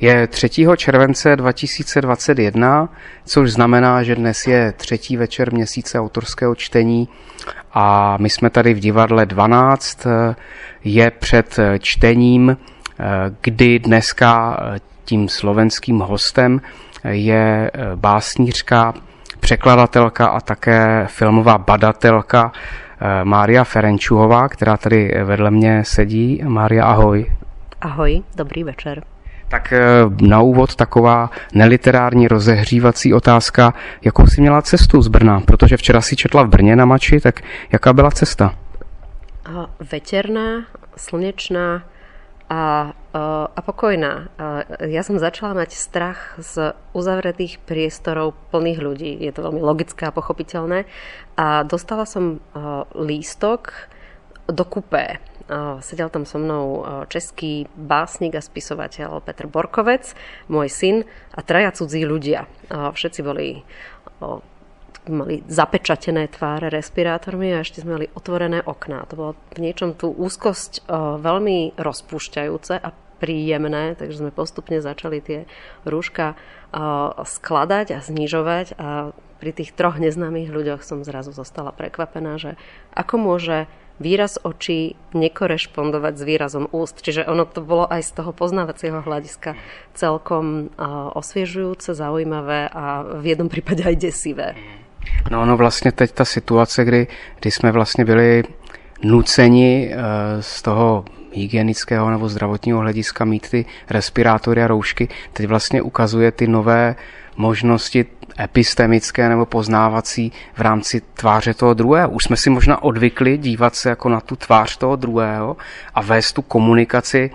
Je 3. července 2021, což znamená, že dnes je třetí večer měsíce autorského čtení a my jsme tady v divadle 12. Je před čtením, kdy dneska tím slovenským hostem je básnířka, překladatelka a také filmová badatelka Mária Ferenčuhová, která tady vedle mě sedí. Mária, ahoj. Ahoj, dobrý večer. Tak eh, na úvod taková neliterární rozehřívací otázka, jakou si měla cestu z Brna, protože včera si četla v Brně na Mači, tak jaká byla cesta? Veterná, slnečná a, a pokojná. Ja som začala mať strach z uzavretých priestorov plných ľudí. Je to veľmi logické a pochopiteľné. A dostala som lístok do kupé Sedel tam so mnou český básnik a spisovateľ Petr Borkovec, môj syn a traja cudzí ľudia. Všetci boli mali zapečatené tváre respirátormi a ešte sme mali otvorené okná. To bolo v niečom tú úzkosť veľmi rozpúšťajúce a príjemné, takže sme postupne začali tie rúška skladať a znižovať a pri tých troch neznámych ľuďoch som zrazu zostala prekvapená, že ako môže výraz očí nekorešpondovať s výrazom úst. Čiže ono to bolo aj z toho poznávacieho hľadiska celkom osviežujúce, zaujímavé a v jednom prípade aj desivé. No ono vlastně teď ta situace, kdy, kdy jsme vlastně byli nuceni e, z toho hygienického nebo zdravotního hlediska mít ty respirátory a roušky, teď vlastně ukazuje ty nové možnosti epistemické nebo poznávací v rámci tváře toho druhého. Už jsme si možná odvykli dívat se jako na tu tvář toho druhého a vést tu komunikaci,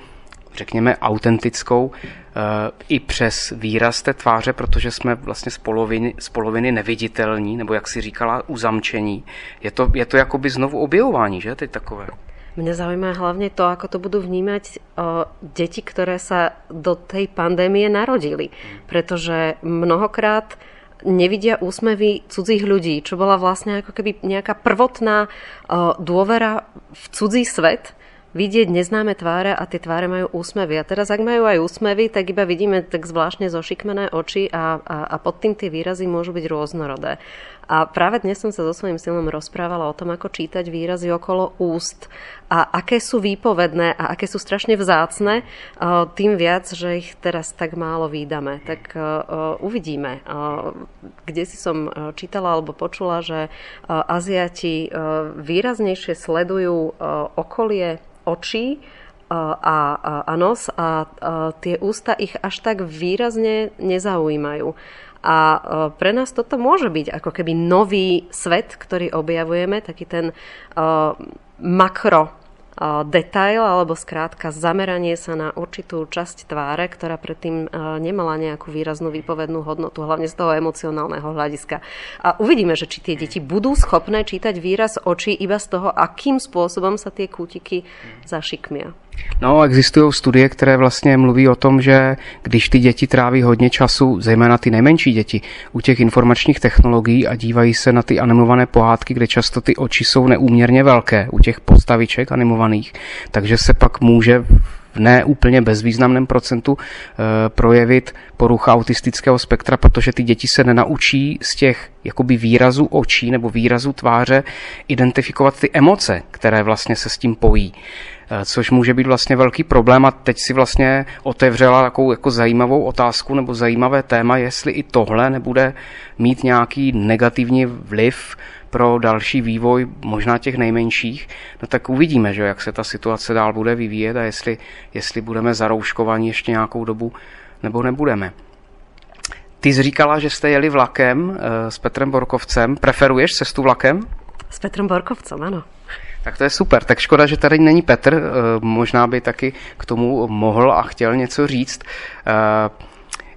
řekněme, autentickou eh, i přes výraz té tváře, protože jsme vlastně z poloviny, z poloviny neviditelní, nebo jak si říkala, uzamčení. Je to, je to jakoby znovu objevování, že, teď takové? Mňa zaujíma hlavne to, ako to budú vnímať o, deti, ktoré sa do tej pandémie narodili. Pretože mnohokrát nevidia úsmevy cudzích ľudí, čo bola vlastne ako keby nejaká prvotná o, dôvera v cudzí svet, vidieť neznáme tváre a tie tváre majú úsmevy. A teraz, ak majú aj úsmevy, tak iba vidíme tak zvláštne zošikmené oči a, a, a pod tým tie výrazy môžu byť rôznorodé. A práve dnes som sa so svojím synom rozprávala o tom, ako čítať výrazy okolo úst a aké sú výpovedné a aké sú strašne vzácne, tým viac, že ich teraz tak málo výdame. Tak uvidíme. Kde si som čítala alebo počula, že Aziati výraznejšie sledujú okolie očí a, a, a nos a, a tie ústa ich až tak výrazne nezaujímajú. A e, pre nás toto môže byť ako keby nový svet, ktorý objavujeme, taký ten uh, makro detail alebo skrátka zameranie sa na určitú časť tváre, ktorá predtým nemala nejakú výraznú výpovednú hodnotu, hlavne z toho emocionálneho hľadiska. A uvidíme, že či tie deti budú schopné čítať výraz očí iba z toho, akým spôsobom sa tie kútiky zašikmia. No, existují studie, které vlastně mluví o tom, že když ty děti tráví hodně času, zejména ty nejmenší děti, u těch informačních technologií a dívají se na ty animované pohádky, kde často ty oči jsou neúměrně velké u těch postaviček animovaných, takže se pak může v ne úplně bezvýznamném procentu e, projevit porucha autistického spektra, protože ty děti se nenaučí z těch jakoby výrazů očí nebo výrazů tváře identifikovat ty emoce, které vlastně se s tím pojí. Eh, což může být vlastně velký problém a teď si vlastně otevřela takovou jako zajímavou otázku nebo zajímavé téma, jestli i tohle nebude mít nějaký negativní vliv pro další vývoj možná těch nejmenších, no tak uvidíme, že jak se ta situace dál bude vyvíjet a jestli, jestli budeme zarouškovaní ještě nějakou dobu nebo nebudeme. Ty říkala, že jste jeli vlakem eh, s Petrem Borkovcem. Preferuješ cestu vlakem? S Petrem Borkovcem, ano. Tak to je super. Tak škoda, že tady není Petr. Eh, možná by taky k tomu mohl a chtěl něco říct. Eh,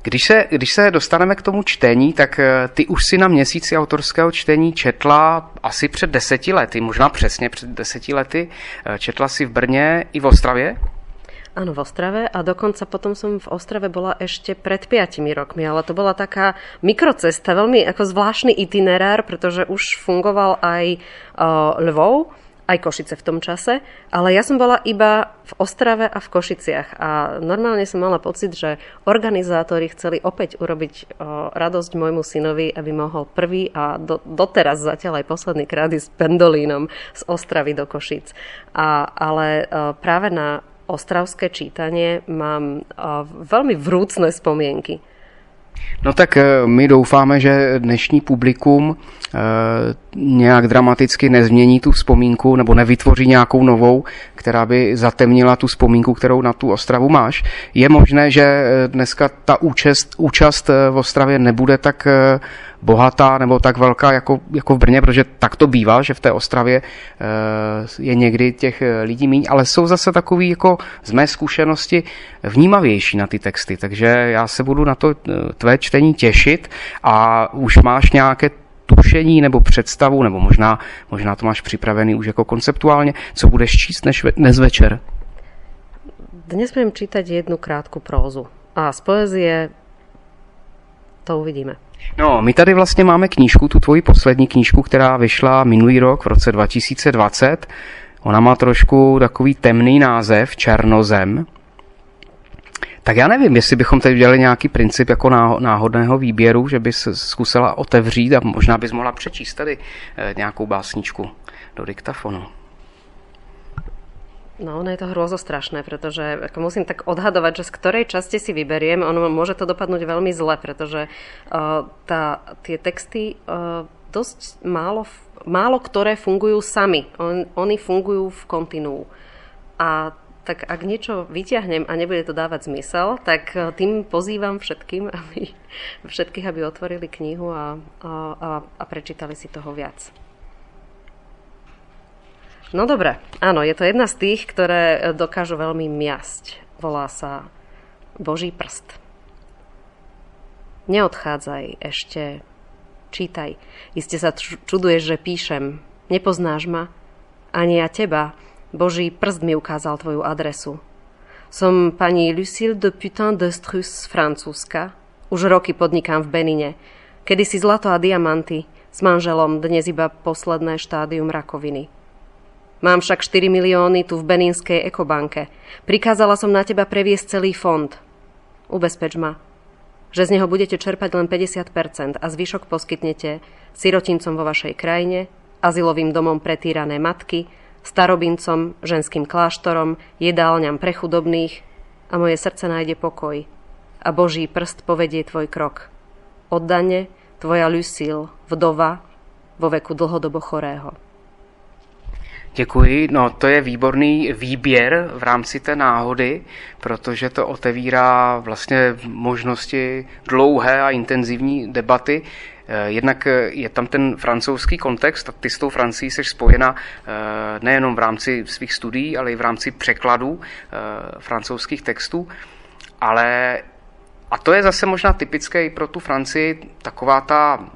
když se, když se dostaneme k tomu čtení, tak ty už si na měsíci autorského čtení četla asi před deseti lety, možná přesně před deseti lety. Četla si v Brně i v Ostravě? Áno, v Ostrave. A dokonca potom som v Ostrave bola ešte pred 5 rokmi, ale to bola taká mikrocesta, veľmi ako zvláštny itinerár, pretože už fungoval aj uh, Lvov, aj Košice v tom čase, ale ja som bola iba v Ostrave a v Košiciach. A normálne som mala pocit, že organizátori chceli opäť urobiť o, radosť môjmu synovi, aby mohol prvý a do, doteraz zatiaľ aj posledný krát s pendolínom z Ostravy do Košic. A, ale o, práve na ostravské čítanie mám o, veľmi vrúcne spomienky. No tak eh, my doufáme, že dnešní publikum eh, nějak dramaticky nezmění tu vzpomínku nebo nevytvoří nějakou novou, která by zatemnila tu vzpomínku, kterou na tu Ostravu máš. Je možné, že eh, dneska ta účast, účast v Ostravě nebude tak bohatá nebo tak velká jako, jako v Brně, protože tak to bývá, že v té Ostravě je někdy těch lidí méně, ale jsou zase takový jako z mé zkušenosti vnímavější na ty texty, takže já se budu na to tvé čtení těšit a už máš nějaké tušení nebo představu, nebo možná, možná to máš připravený už jako konceptuálně, co budeš číst než, dnes večer? Dnes budem čítať jednu krátku prózu. A z poezie to uvidíme. No, my tady vlastně máme knížku, tu tvoji poslední knížku, která vyšla minulý rok v roce 2020. Ona má trošku takový temný název, Černozem. Tak já nevím, jestli bychom tady udělali nějaký princip jako náhodného výběru, že bys zkusila otevřít a možná bys mohla přečíst tady eh, nějakou básničku do diktafonu. No, ono je to hrôzostrašné, pretože ako musím tak odhadovať, že z ktorej časti si vyberiem, ono môže to dopadnúť veľmi zle, pretože uh, tá, tie texty uh, dosť málo, málo ktoré fungujú sami. On, oni fungujú v kontinuu. A tak ak niečo vyťahnem a nebude to dávať zmysel, tak e, tým pozývam všetkým, aby, všetkých, aby otvorili knihu a, a, a, prečítali si toho viac. No dobre, áno, je to jedna z tých, ktoré e, dokážu veľmi miasť. Volá sa Boží prst. Neodchádzaj ešte, čítaj. Iste sa čuduješ, že píšem. Nepoznáš ma? Ani ja teba, Boží prst mi ukázal tvoju adresu. Som pani Lucille de Putain de Strus z Francúzska. Už roky podnikám v Benine. Kedy si zlato a diamanty, s manželom dnes iba posledné štádium rakoviny. Mám však 4 milióny tu v Beninskej ekobanke. Prikázala som na teba previesť celý fond. Ubezpeč ma, že z neho budete čerpať len 50% a zvyšok poskytnete sirotincom vo vašej krajine, azylovým domom pre týrané matky, starobincom, ženským kláštorom, jedálňam pre chudobných a moje srdce nájde pokoj. A Boží prst povedie tvoj krok. Oddane, tvoja Lucille, vdova, vo veku dlhodobo chorého. Děkuji. No, to je výborný výběr v rámci té náhody, protože to otevírá vlastně možnosti dlouhé a intenzivní debaty. Eh, jednak eh, je tam ten francouzský kontext a ty s tou Francií jsi spojena eh, nejenom v rámci svých studií, ale i v rámci překladů francouzských textů. Ale a to je zase možná typické i pro tu Francii, taková ta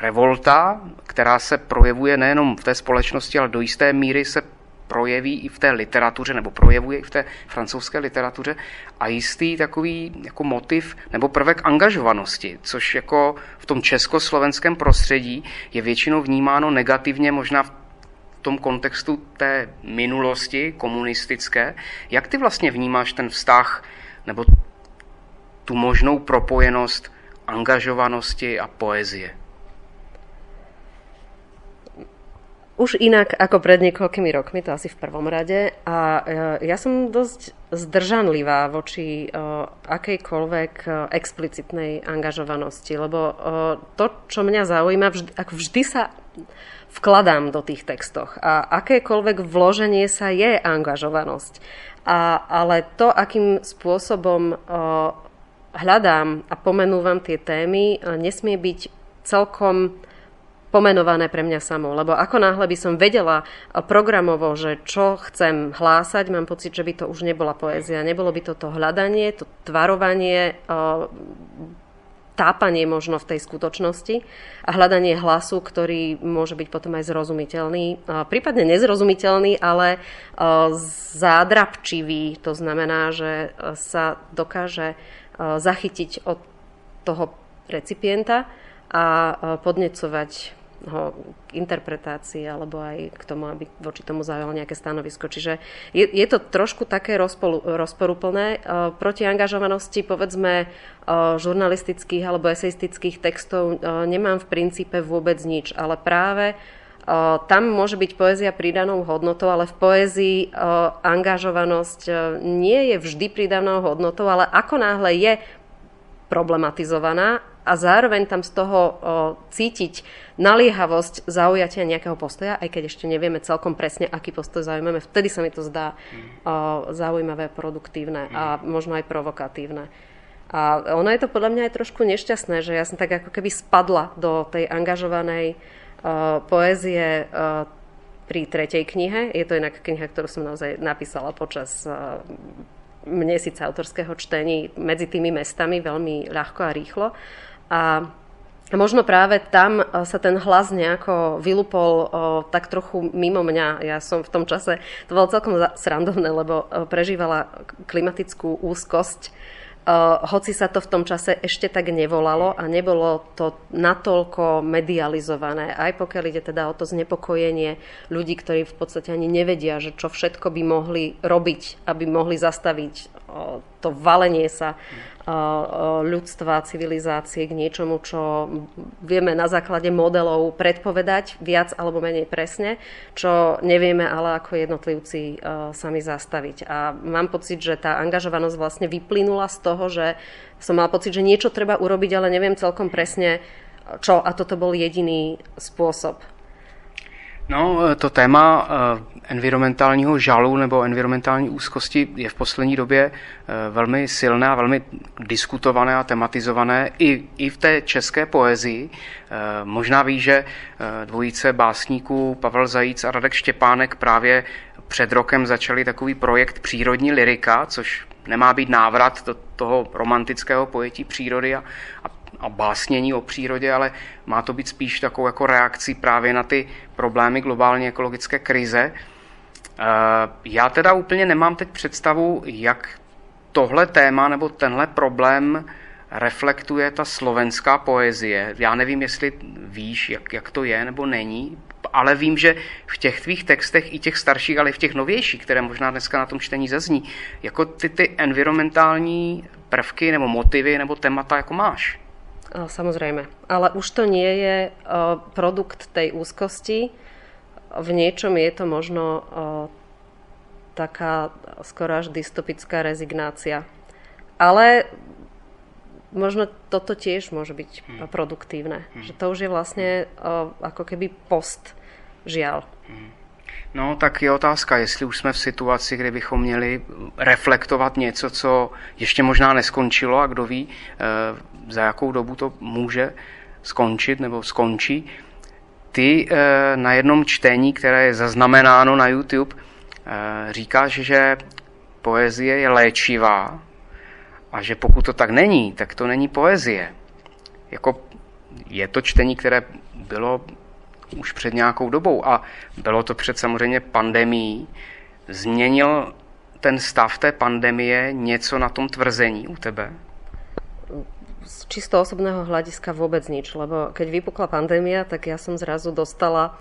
revolta, která se projevuje nejenom v té společnosti, ale do jisté míry se projeví i v té literatuře, nebo projevuje i v té francouzské literatuře a jistý takový jako motiv nebo prvek angažovanosti, což jako v tom československém prostředí je většinou vnímáno negativně, možná v tom kontextu té minulosti komunistické. Jak ty vlastně vnímáš ten vztah nebo tu možnou propojenost angažovanosti a poezie? Už inak ako pred niekoľkými rokmi, to asi v prvom rade. A e, ja som dosť zdržanlivá voči e, akejkoľvek e, explicitnej angažovanosti, lebo to, čo mňa zaujíma, vždy, ako vždy sa vkladám do tých textoch a akékoľvek vloženie sa je angažovanosť. A, ale to, akým spôsobom hľadám a pomenúvam tie témy, nesmie byť celkom pomenované pre mňa samou. Lebo ako náhle by som vedela programovo, že čo chcem hlásať, mám pocit, že by to už nebola poézia. Nebolo by to to hľadanie, to tvarovanie, tápanie možno v tej skutočnosti a hľadanie hlasu, ktorý môže byť potom aj zrozumiteľný, prípadne nezrozumiteľný, ale zádrapčivý. To znamená, že sa dokáže zachytiť od toho recipienta a podnecovať ho k interpretácii alebo aj k tomu, aby voči tomu zaujal nejaké stanovisko. Čiže je, je to trošku také rozpolu, rozporuplné. Proti angažovanosti, povedzme, žurnalistických alebo eseistických textov nemám v princípe vôbec nič, ale práve tam môže byť poézia pridanou hodnotou, ale v poézii angažovanosť nie je vždy pridanou hodnotou, ale ako náhle je problematizovaná a zároveň tam z toho cítiť naliehavosť zaujatia nejakého postoja, aj keď ešte nevieme celkom presne, aký postoj zaujímame, vtedy sa mi to zdá mm. zaujímavé, produktívne mm. a možno aj provokatívne. A ono je to podľa mňa aj trošku nešťastné, že ja som tak ako keby spadla do tej angažovanej uh, poézie uh, pri tretej knihe. Je to inak kniha, ktorú som naozaj napísala počas uh, mesiaca autorského čtení medzi tými mestami veľmi ľahko a rýchlo. A možno práve tam sa ten hlas nejako vylupol o, tak trochu mimo mňa. Ja som v tom čase, to bolo celkom srandovné, lebo prežívala klimatickú úzkosť Uh, hoci sa to v tom čase ešte tak nevolalo a nebolo to natoľko medializované, aj pokiaľ ide teda o to znepokojenie ľudí, ktorí v podstate ani nevedia, že čo všetko by mohli robiť, aby mohli zastaviť to valenie sa ľudstva, civilizácie k niečomu, čo vieme na základe modelov predpovedať viac alebo menej presne, čo nevieme ale ako jednotlivci sami zastaviť. A mám pocit, že tá angažovanosť vlastne vyplynula z toho, že som mala pocit, že niečo treba urobiť, ale neviem celkom presne čo a toto bol jediný spôsob. No, to téma environmentálního žalu nebo environmentální úzkosti je v poslední době eh, velmi silné a velmi diskutované a tematizované i, i v té české poezii. Možná ví, že dvojice básníků Pavel Zajíc a Radek Štěpánek právě před rokem začali takový projekt Přírodní lirika, což nemá být návrat do toho romantického pojetí přírody a, a a básnění o přírodě, ale má to být spíš takovou jako reakcí právě na ty problémy globální ekologické krize. Eh, já teda úplně nemám teď představu, jak tohle téma nebo tenhle problém reflektuje ta slovenská poezie. Já nevím, jestli víš, jak, jak to je nebo není, ale vím, že v těch tvých textech, i těch starších, ale i v těch novějších, které možná dneska na tom čtení zazní, jako ty, ty environmentální prvky nebo motivy nebo témata jako máš. Samozrejme. Ale už to nie je eh, produkt tej úzkosti, v niečom je to možno o, taká skoro až dystopická rezignácia. Ale možno toto tiež môže byť hmm. produktívne. Hmm. Že to už je vlastne ako keby post, žiaľ. Hmm. No, tak je otázka, jestli už jsme v situaci, kde bychom měli reflektovat něco, co ještě možná neskončilo a kdo ví, za jakou dobu to může skončit nebo skončí. Ty eh, na jednom čtení, které je zaznamenáno na YouTube, eh, říkáš, že poezie je léčivá a že pokud to tak není, tak to není poezie. Jako je to čtení, které bylo už před nějakou dobou a bylo to před samozřejmě pandemí. Změnil ten stav té pandemie něco na tom tvrzení u tebe? z čisto osobného hľadiska vôbec nič, lebo keď vypukla pandémia, tak ja som zrazu dostala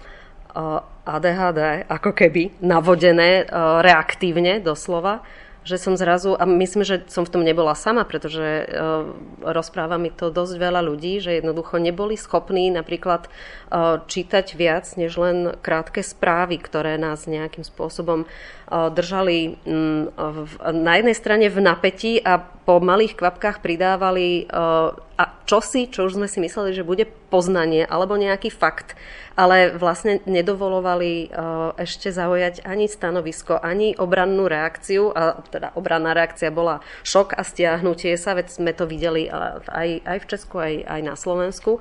ADHD, ako keby navodené reaktívne doslova že som zrazu, a myslím, že som v tom nebola sama, pretože uh, rozpráva mi to dosť veľa ľudí, že jednoducho neboli schopní napríklad uh, čítať viac, než len krátke správy, ktoré nás nejakým spôsobom držali um, v, na jednej strane v napätí a po malých kvapkách pridávali uh, a čosi, čo už sme si mysleli, že bude poznanie alebo nejaký fakt ale vlastne nedovolovali eh, ešte zaujať ani stanovisko, ani obrannú reakciu. A teda obranná reakcia bola šok a stiahnutie sa, veď sme to videli aj, aj v Česku, aj, aj na Slovensku.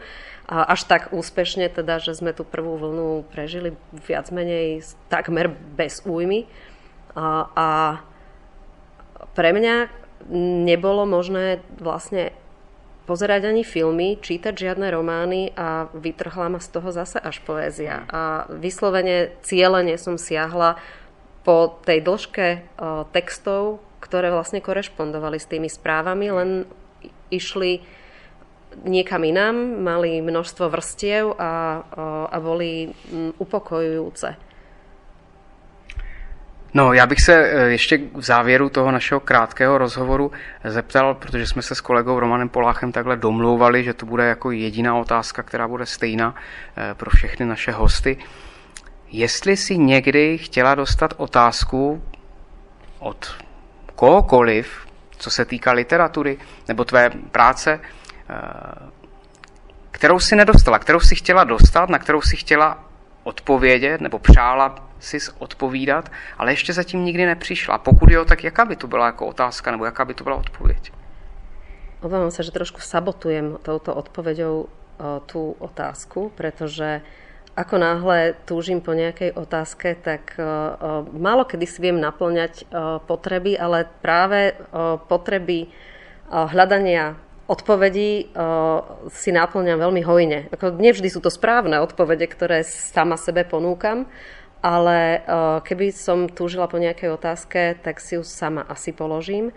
A až tak úspešne teda, že sme tú prvú vlnu prežili viac menej takmer bez újmy. A, pre mňa nebolo možné vlastne pozerať ani filmy, čítať žiadne romány a vytrhla ma z toho zase až poézia. Mm. A vyslovene cieľene som siahla po tej dĺžke textov, ktoré vlastne korešpondovali s tými správami, len išli niekam inám, mali množstvo vrstiev a, a boli upokojujúce. No, já bych se e, ještě v závěru toho našeho krátkého rozhovoru zeptal, protože jsme se s kolegou Romanem Poláchem takhle domlouvali, že to bude jako jediná otázka, která bude stejná e, pro všechny naše hosty. Jestli si někdy chtěla dostat otázku od kohokoliv, co se týká literatury nebo tvé práce, eh, kterou si nedostala, kterou si chtěla dostat, na kterou si chtěla odpovědět nebo přála si odpovídat, ale ještě zatím nikdy nepřišla. Pokud jo, tak jaká by to byla jako otázka nebo jaká by to byla odpověď? Obávam sa, že trošku sabotujem touto odpoveďou eh, tú otázku, pretože ako náhle túžim po nejakej otázke, tak uh, málo kedy si viem naplňať potreby, ale práve potreby hľadania odpovedí si náplňam veľmi hojne. Ako nevždy sú to správne odpovede, ktoré sama sebe ponúkam, ale uh, keby som túžila po nejakej otázke, tak si ju sama asi položím.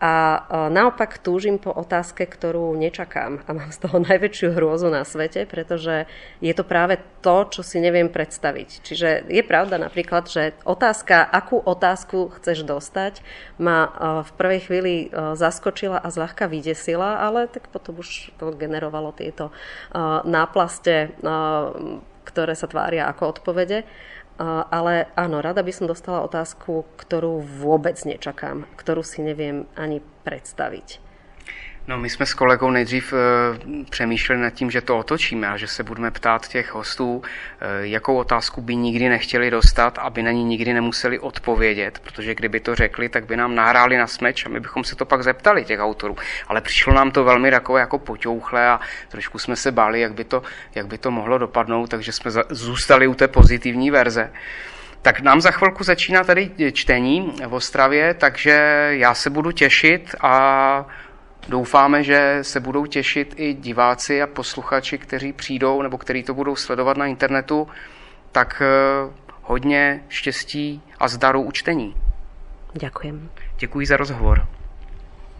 A e, naopak túžim po otázke, ktorú nečakám a mám z toho najväčšiu hrôzu na svete, pretože je to práve to, čo si neviem predstaviť. Čiže je pravda napríklad, že otázka, akú otázku chceš dostať, ma e, v prvej chvíli e, zaskočila a zľahka vydesila, ale tak potom už to generovalo tieto náplaste, ktoré sa tvária ako odpovede. Ale áno, rada by som dostala otázku, ktorú vôbec nečakám, ktorú si neviem ani predstaviť. No, my jsme s kolegou nejdřív e, přemýšleli nad tím, že to otočíme a že se budeme ptát těch hostů, e, jakou otázku by nikdy nechtěli dostat, aby na ní nikdy nemuseli odpovědět, protože kdyby to řekli, tak by nám nahráli na smeč a my bychom se to pak zeptali těch autorů. Ale přišlo nám to velmi takové jako poťouchle a trošku jsme se báli, jak by to, jak by to mohlo dopadnout, takže jsme zůstali u té pozitivní verze. Tak nám za chvilku začíná tady čtení v Ostravě, takže já se budu těšit a Doufáme, že se budou těšit i diváci a posluchači, kteří přijdou nebo kteří to budou sledovat na internetu, tak eh, hodně štěstí a zdaru učtení. Děkujem. Děkuji za rozhovor.